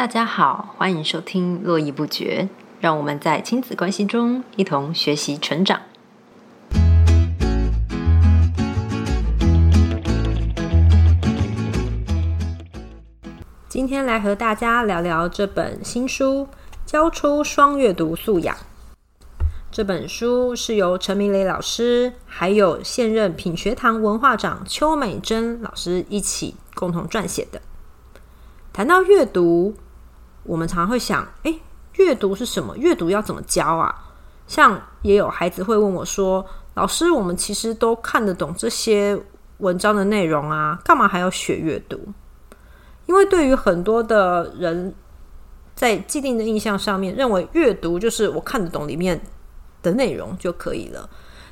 大家好，欢迎收听《络绎不绝》，让我们在亲子关系中一同学习成长。今天来和大家聊聊这本新书《教出双阅读素养》。这本书是由陈明磊老师还有现任品学堂文化长邱美珍老师一起共同撰写的。谈到阅读，我们常会想：哎，阅读是什么？阅读要怎么教啊？像也有孩子会问我说：“老师，我们其实都看得懂这些文章的内容啊，干嘛还要学阅读？”因为对于很多的人，在既定的印象上面，认为阅读就是我看得懂里面的内容就可以了。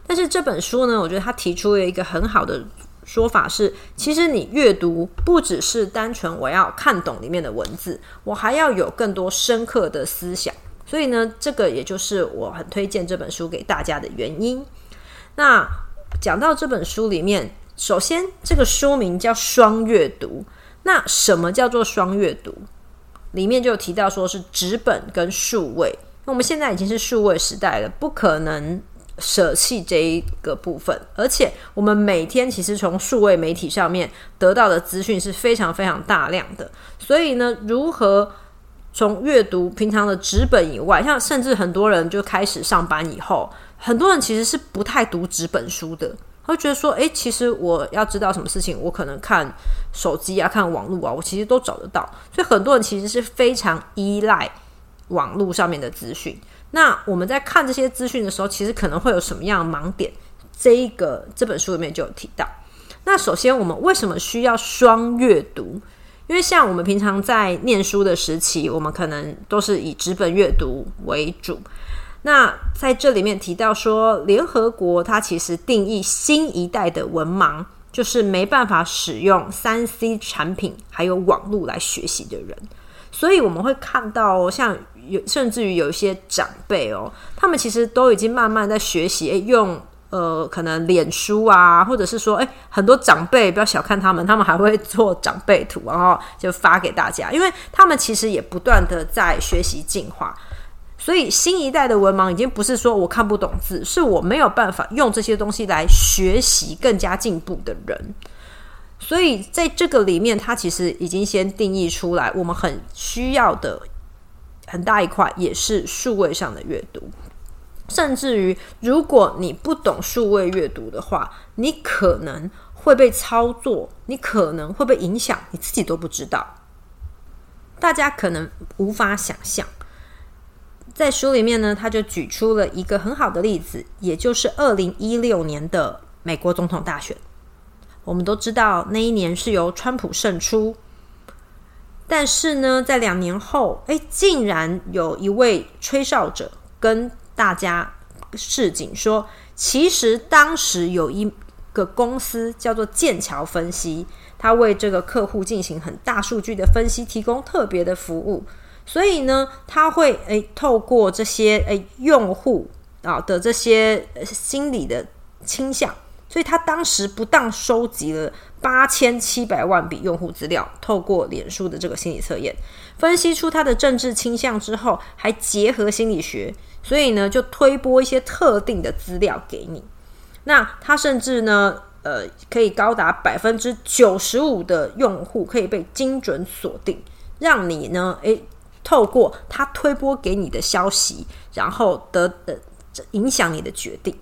但是这本书呢，我觉得他提出了一个很好的。说法是，其实你阅读不只是单纯我要看懂里面的文字，我还要有更多深刻的思想。所以呢，这个也就是我很推荐这本书给大家的原因。那讲到这本书里面，首先这个书名叫双阅读。那什么叫做双阅读？里面就提到说是纸本跟数位。那我们现在已经是数位时代了，不可能。舍弃这一个部分，而且我们每天其实从数位媒体上面得到的资讯是非常非常大量的，所以呢，如何从阅读平常的纸本以外，像甚至很多人就开始上班以后，很多人其实是不太读纸本书的，他会觉得说，诶，其实我要知道什么事情，我可能看手机啊，看网络啊，我其实都找得到，所以很多人其实是非常依赖网络上面的资讯。那我们在看这些资讯的时候，其实可能会有什么样的盲点？这一个这本书里面就有提到。那首先，我们为什么需要双阅读？因为像我们平常在念书的时期，我们可能都是以纸本阅读为主。那在这里面提到说，联合国它其实定义新一代的文盲，就是没办法使用三 C 产品还有网络来学习的人。所以我们会看到像。有甚至于有一些长辈哦，他们其实都已经慢慢在学习，诶，用呃可能脸书啊，或者是说，诶，很多长辈不要小看他们，他们还会做长辈图，然后就发给大家，因为他们其实也不断的在学习进化。所以新一代的文盲已经不是说我看不懂字，是我没有办法用这些东西来学习更加进步的人。所以在这个里面，他其实已经先定义出来，我们很需要的。很大一块也是数位上的阅读，甚至于如果你不懂数位阅读的话，你可能会被操作，你可能会被影响，你自己都不知道。大家可能无法想象，在书里面呢，他就举出了一个很好的例子，也就是二零一六年的美国总统大选。我们都知道那一年是由川普胜出。但是呢，在两年后，哎，竟然有一位吹哨者跟大家示警说，其实当时有一个公司叫做剑桥分析，他为这个客户进行很大数据的分析，提供特别的服务。所以呢，他会哎透过这些哎用户啊的这些心理的倾向。所以他当时不当收集了八千七百万笔用户资料，透过脸书的这个心理测验，分析出他的政治倾向之后，还结合心理学，所以呢就推播一些特定的资料给你。那他甚至呢，呃，可以高达百分之九十五的用户可以被精准锁定，让你呢，诶，透过他推播给你的消息，然后得呃影响你的决定。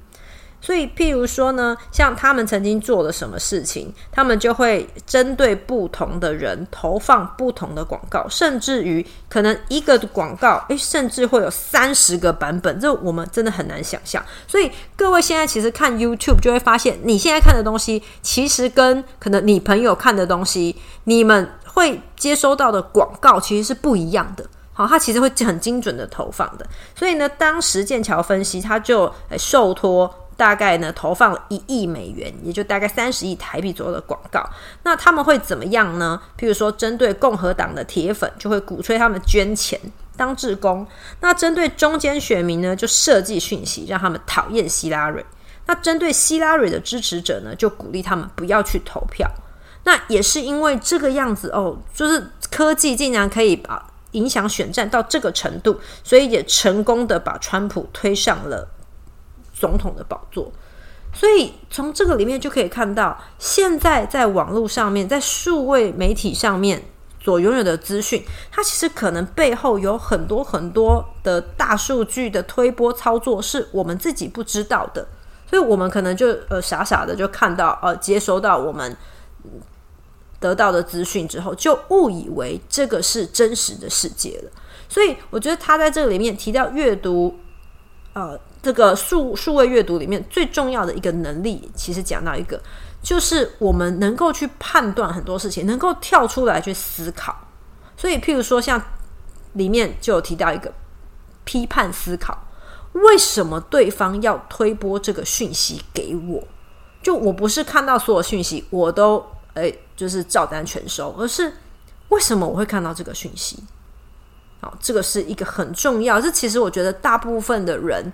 所以，譬如说呢，像他们曾经做了什么事情，他们就会针对不同的人投放不同的广告，甚至于可能一个广告，诶，甚至会有三十个版本，这我们真的很难想象。所以，各位现在其实看 YouTube 就会发现，你现在看的东西，其实跟可能你朋友看的东西，你们会接收到的广告其实是不一样的。好，它其实会很精准的投放的。所以呢，当时剑桥分析，他就受托。大概呢，投放了一亿美元，也就大概三十亿台币左右的广告。那他们会怎么样呢？譬如说，针对共和党的铁粉，就会鼓吹他们捐钱当志工；那针对中间选民呢，就设计讯息让他们讨厌希拉蕊；那针对希拉蕊的支持者呢，就鼓励他们不要去投票。那也是因为这个样子哦，就是科技竟然可以把。影响选战到这个程度，所以也成功的把川普推上了总统的宝座。所以从这个里面就可以看到，现在在网络上面，在数位媒体上面所拥有的资讯，它其实可能背后有很多很多的大数据的推波操作，是我们自己不知道的。所以我们可能就呃傻傻的就看到呃接收到我们得到的资讯之后，就误以为这个是真实的世界了。所以我觉得他在这个里面提到阅读，呃，这个数数位阅读里面最重要的一个能力，其实讲到一个，就是我们能够去判断很多事情，能够跳出来去思考。所以，譬如说像里面就有提到一个批判思考。为什么对方要推播这个讯息给我？就我不是看到所有讯息我都诶，就是照单全收，而是为什么我会看到这个讯息？好，这个是一个很重要。这其实我觉得大部分的人，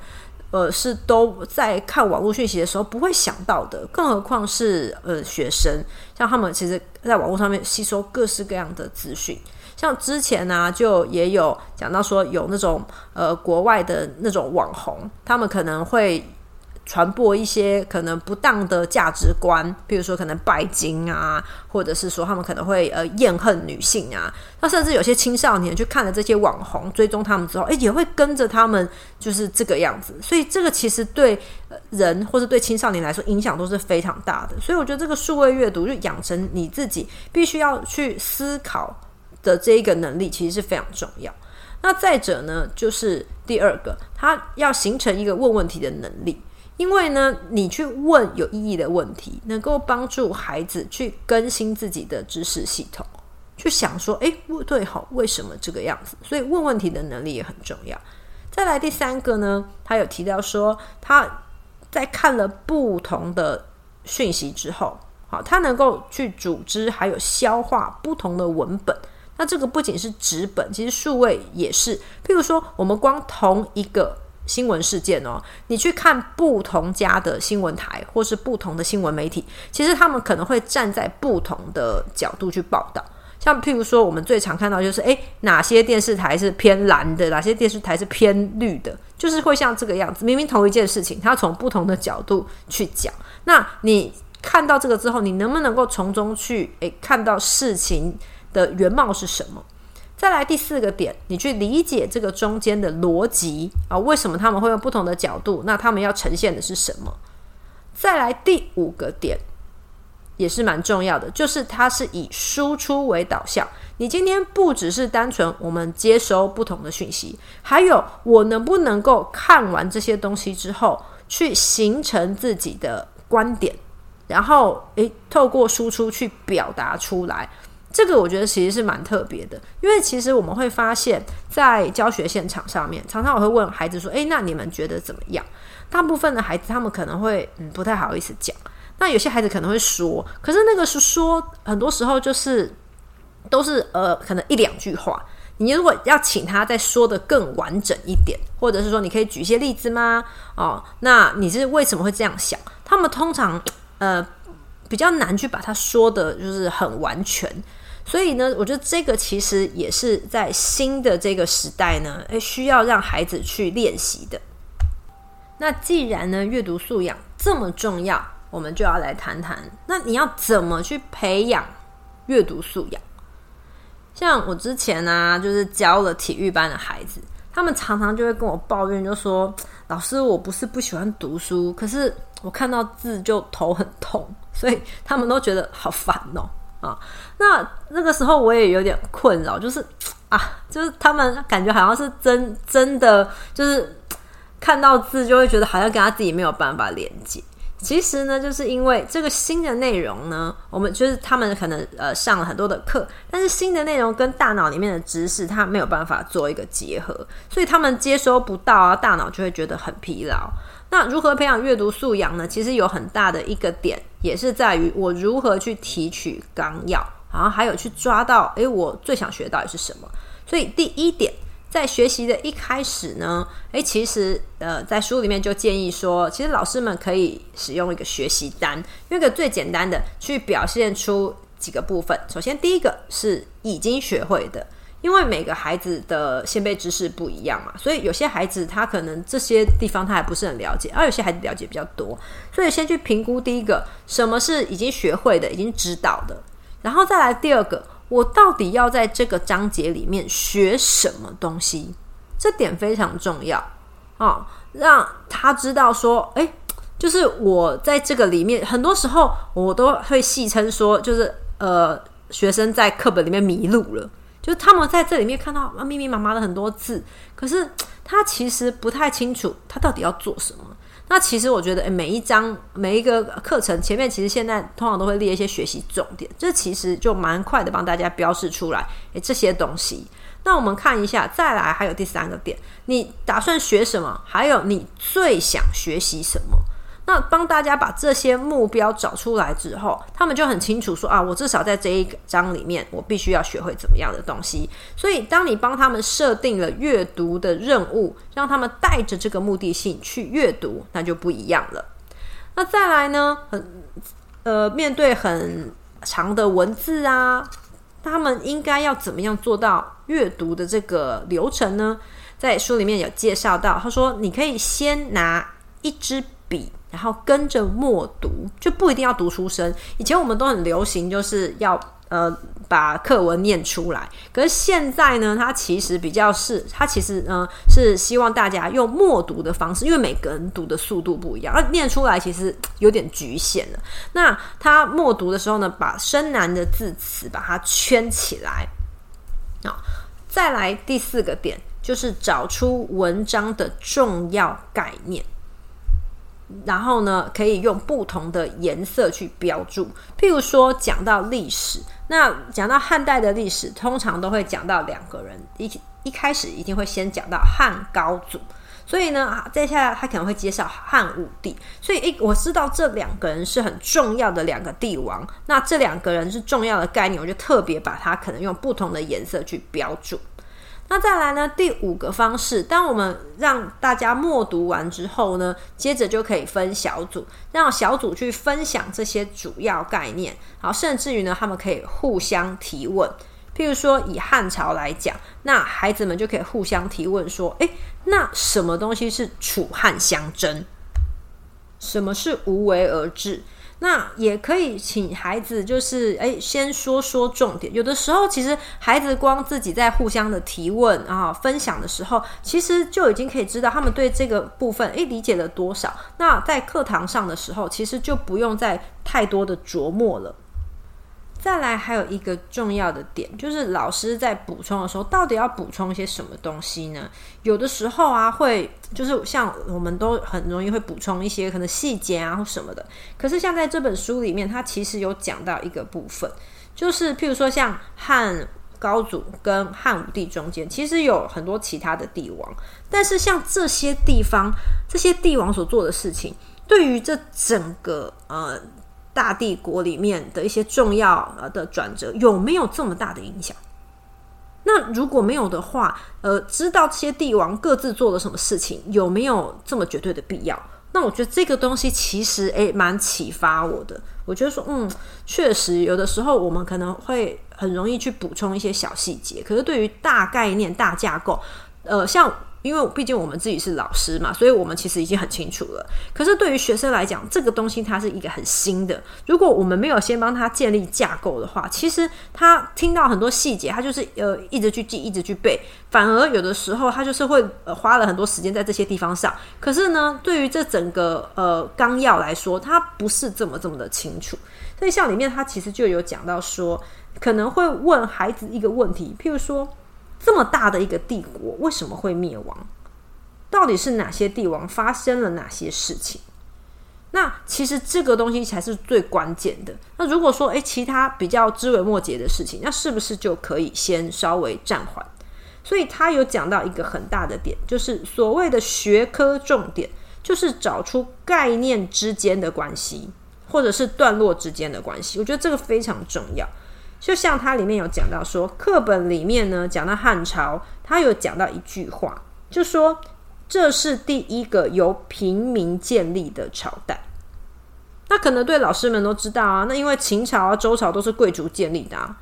呃，是都在看网络讯息的时候不会想到的，更何况是呃学生，像他们其实在网络上面吸收各式各样的资讯。像之前呢，就也有讲到说，有那种呃国外的那种网红，他们可能会传播一些可能不当的价值观，比如说可能拜金啊，或者是说他们可能会呃厌恨女性啊。那甚至有些青少年去看了这些网红，追踪他们之后，诶，也会跟着他们就是这个样子。所以这个其实对人或者对青少年来说影响都是非常大的。所以我觉得这个数位阅读就养成你自己必须要去思考。的这一个能力其实是非常重要。那再者呢，就是第二个，他要形成一个问问题的能力。因为呢，你去问有意义的问题，能够帮助孩子去更新自己的知识系统，去想说，诶，对，好，为什么这个样子？所以问问题的能力也很重要。再来第三个呢，他有提到说，他在看了不同的讯息之后，好，他能够去组织还有消化不同的文本。那这个不仅是纸本，其实数位也是。譬如说，我们光同一个新闻事件哦，你去看不同家的新闻台或是不同的新闻媒体，其实他们可能会站在不同的角度去报道。像譬如说，我们最常看到就是，诶，哪些电视台是偏蓝的，哪些电视台是偏绿的，就是会像这个样子。明明同一件事情，它从不同的角度去讲。那你看到这个之后，你能不能够从中去诶看到事情？的原貌是什么？再来第四个点，你去理解这个中间的逻辑啊，为什么他们会用不同的角度？那他们要呈现的是什么？再来第五个点也是蛮重要的，就是它是以输出为导向。你今天不只是单纯我们接收不同的讯息，还有我能不能够看完这些东西之后，去形成自己的观点，然后诶，透过输出去表达出来。这个我觉得其实是蛮特别的，因为其实我们会发现，在教学现场上面，常常我会问孩子说：“诶，那你们觉得怎么样？”大部分的孩子他们可能会嗯不太好意思讲，那有些孩子可能会说，可是那个是说，很多时候就是都是呃可能一两句话。你如果要请他再说的更完整一点，或者是说你可以举一些例子吗？哦，那你是为什么会这样想？他们通常呃比较难去把它说的，就是很完全。所以呢，我觉得这个其实也是在新的这个时代呢，诶，需要让孩子去练习的。那既然呢，阅读素养这么重要，我们就要来谈谈，那你要怎么去培养阅读素养？像我之前呢，就是教了体育班的孩子，他们常常就会跟我抱怨，就说：“老师，我不是不喜欢读书，可是我看到字就头很痛，所以他们都觉得好烦哦。”啊，那那个时候我也有点困扰，就是啊，就是他们感觉好像是真真的，就是看到字就会觉得好像跟他自己没有办法连接。其实呢，就是因为这个新的内容呢，我们就是他们可能呃上了很多的课，但是新的内容跟大脑里面的知识，它没有办法做一个结合，所以他们接收不到啊，大脑就会觉得很疲劳。那如何培养阅读素养呢？其实有很大的一个点，也是在于我如何去提取纲要，然后还有去抓到，诶，我最想学到底是什么。所以第一点，在学习的一开始呢，诶，其实呃，在书里面就建议说，其实老师们可以使用一个学习单，用一个最简单的去表现出几个部分。首先，第一个是已经学会的，因为每个孩子的先辈知识不一样嘛，所以有些孩子他可能这些地方他还不是很了解，而有些孩子了解比较多，所以先去评估第一个什么是已经学会的、已经知道的，然后再来第二个，我到底要在这个章节里面学什么东西，这点非常重要。啊，让他知道说，哎，就是我在这个里面，很多时候我都会戏称说，就是呃，学生在课本里面迷路了。就他们在这里面看到密密麻麻的很多字，可是 他其实不太清楚他到底要做什么。那其实我觉得，每一章每一个课程前面，其实现在通常都会列一些学习重点，这其实就蛮快的帮大家标示出来。诶，这些东西。那我们看一下，再来还有第三个点，你打算学什么？还有你最想学习什么？那帮大家把这些目标找出来之后，他们就很清楚说啊，我至少在这一章里面，我必须要学会怎么样的东西。所以，当你帮他们设定了阅读的任务，让他们带着这个目的性去阅读，那就不一样了。那再来呢？很呃，面对很长的文字啊，他们应该要怎么样做到阅读的这个流程呢？在书里面有介绍到，他说你可以先拿一支笔。然后跟着默读，就不一定要读出声。以前我们都很流行，就是要呃把课文念出来。可是现在呢，它其实比较是，它其实呢是希望大家用默读的方式，因为每个人读的速度不一样，而念出来其实有点局限了。那他默读的时候呢，把深难的字词把它圈起来。好，再来第四个点，就是找出文章的重要概念。然后呢，可以用不同的颜色去标注。譬如说，讲到历史，那讲到汉代的历史，通常都会讲到两个人，一一开始一定会先讲到汉高祖，所以呢，接下来他可能会介绍汉武帝。所以，诶，我知道这两个人是很重要的两个帝王，那这两个人是重要的概念，我就特别把它可能用不同的颜色去标注。那再来呢？第五个方式，当我们让大家默读完之后呢，接着就可以分小组，让小组去分享这些主要概念。好，甚至于呢，他们可以互相提问。譬如说，以汉朝来讲，那孩子们就可以互相提问说：“诶，那什么东西是楚汉相争？什么是无为而治？”那也可以请孩子，就是诶，先说说重点。有的时候，其实孩子光自己在互相的提问啊、分享的时候，其实就已经可以知道他们对这个部分诶理解了多少。那在课堂上的时候，其实就不用再太多的琢磨了。再来还有一个重要的点，就是老师在补充的时候，到底要补充一些什么东西呢？有的时候啊，会就是像我们都很容易会补充一些可能细节啊或什么的。可是像在这本书里面，它其实有讲到一个部分，就是譬如说像汉高祖跟汉武帝中间，其实有很多其他的帝王，但是像这些地方，这些帝王所做的事情，对于这整个呃。大帝国里面的一些重要呃的转折有没有这么大的影响？那如果没有的话，呃，知道这些帝王各自做了什么事情，有没有这么绝对的必要？那我觉得这个东西其实诶蛮启发我的。我觉得说，嗯，确实有的时候我们可能会很容易去补充一些小细节，可是对于大概念、大架构，呃，像。因为毕竟我们自己是老师嘛，所以我们其实已经很清楚了。可是对于学生来讲，这个东西它是一个很新的。如果我们没有先帮他建立架构的话，其实他听到很多细节，他就是呃一直去记，一直去背，反而有的时候他就是会呃花了很多时间在这些地方上。可是呢，对于这整个呃纲要来说，他不是这么这么的清楚。所以像里面他其实就有讲到说，可能会问孩子一个问题，譬如说。这么大的一个帝国为什么会灭亡？到底是哪些帝王发生了哪些事情？那其实这个东西才是最关键的。那如果说诶，其他比较枝微末节的事情，那是不是就可以先稍微暂缓？所以他有讲到一个很大的点，就是所谓的学科重点，就是找出概念之间的关系，或者是段落之间的关系。我觉得这个非常重要。就像它里面有讲到说，课本里面呢讲到汉朝，它有讲到一句话，就说这是第一个由平民建立的朝代。那可能对老师们都知道啊，那因为秦朝啊、周朝都是贵族建立的啊。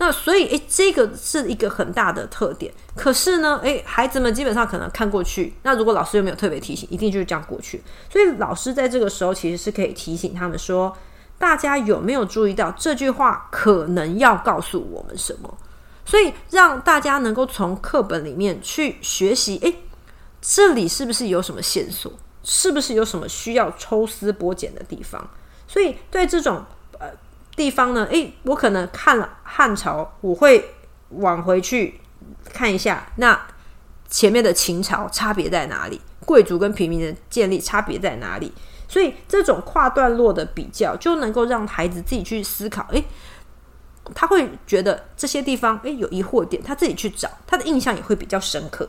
那所以，诶，这个是一个很大的特点。可是呢，诶，孩子们基本上可能看过去。那如果老师又没有特别提醒，一定就是这样过去。所以老师在这个时候其实是可以提醒他们说：大家有没有注意到这句话可能要告诉我们什么？所以让大家能够从课本里面去学习。诶，这里是不是有什么线索？是不是有什么需要抽丝剥茧的地方？所以对这种呃。地方呢？诶，我可能看了汉朝，我会往回去看一下，那前面的秦朝差别在哪里？贵族跟平民的建立差别在哪里？所以这种跨段落的比较，就能够让孩子自己去思考。诶，他会觉得这些地方诶有疑惑点，他自己去找，他的印象也会比较深刻。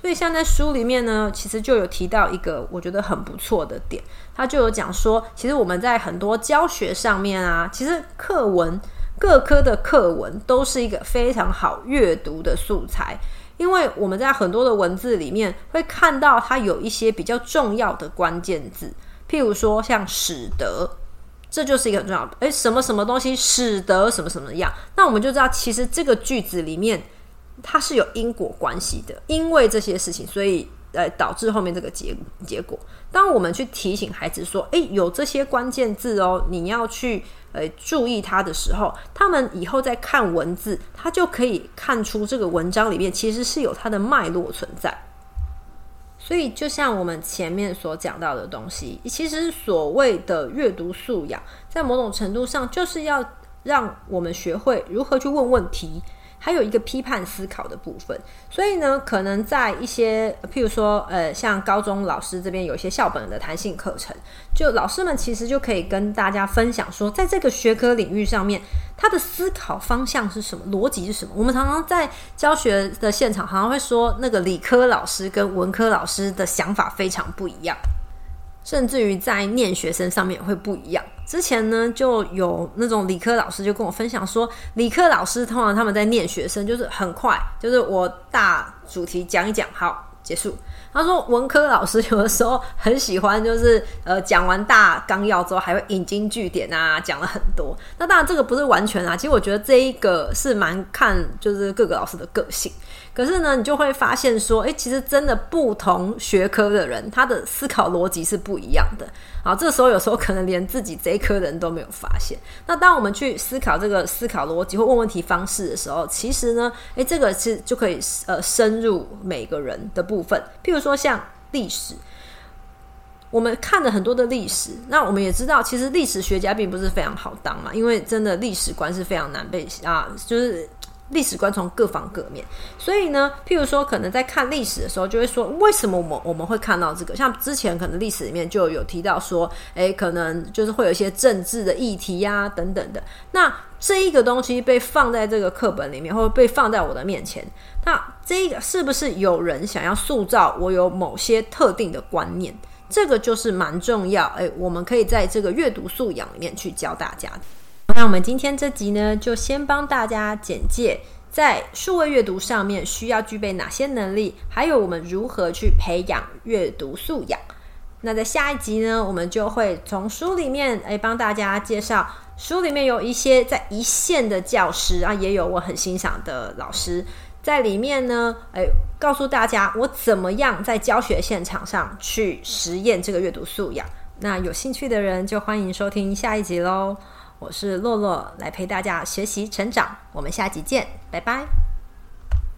所以，像在书里面呢，其实就有提到一个我觉得很不错的点，他就有讲说，其实我们在很多教学上面啊，其实课文各科的课文都是一个非常好阅读的素材，因为我们在很多的文字里面会看到它有一些比较重要的关键字，譬如说像使得，这就是一个很重要的，诶，什么什么东西使得什么什么样，那我们就知道，其实这个句子里面。它是有因果关系的，因为这些事情，所以呃导致后面这个结结果。当我们去提醒孩子说：“诶，有这些关键字哦，你要去呃注意它的时候，他们以后在看文字，他就可以看出这个文章里面其实是有它的脉络存在。所以，就像我们前面所讲到的东西，其实所谓的阅读素养，在某种程度上就是要让我们学会如何去问问题。还有一个批判思考的部分，所以呢，可能在一些，譬如说，呃，像高中老师这边有一些校本的弹性课程，就老师们其实就可以跟大家分享说，在这个学科领域上面，他的思考方向是什么，逻辑是什么。我们常常在教学的现场，好像会说，那个理科老师跟文科老师的想法非常不一样。甚至于在念学生上面会不一样。之前呢，就有那种理科老师就跟我分享说，理科老师通常他们在念学生，就是很快，就是我大主题讲一讲，好结束。他说文科老师有的时候很喜欢，就是呃讲完大纲要之后，还会引经据典啊，讲了很多。那当然这个不是完全啊，其实我觉得这一个是蛮看就是各个老师的个性。可是呢，你就会发现说，诶，其实真的不同学科的人，他的思考逻辑是不一样的。好，这时候有时候可能连自己这一科人都没有发现。那当我们去思考这个思考逻辑或问问题方式的时候，其实呢，诶，这个是就可以呃深入每个人的部分。譬如说像历史，我们看了很多的历史，那我们也知道，其实历史学家并不是非常好当嘛，因为真的历史观是非常难被啊，就是。历史观从各方各面，所以呢，譬如说，可能在看历史的时候，就会说，为什么我们我们会看到这个？像之前可能历史里面就有提到说，诶，可能就是会有一些政治的议题呀，等等的。那这一个东西被放在这个课本里面，或者被放在我的面前，那这个是不是有人想要塑造我有某些特定的观念？这个就是蛮重要。诶，我们可以在这个阅读素养里面去教大家。那我们今天这集呢，就先帮大家简介在数位阅读上面需要具备哪些能力，还有我们如何去培养阅读素养。那在下一集呢，我们就会从书里面诶帮大家介绍，书里面有一些在一线的教师啊，也有我很欣赏的老师在里面呢，诶告诉大家我怎么样在教学现场上去实验这个阅读素养。那有兴趣的人就欢迎收听下一集喽。我是洛洛，来陪大家学习成长。我们下集见，拜拜。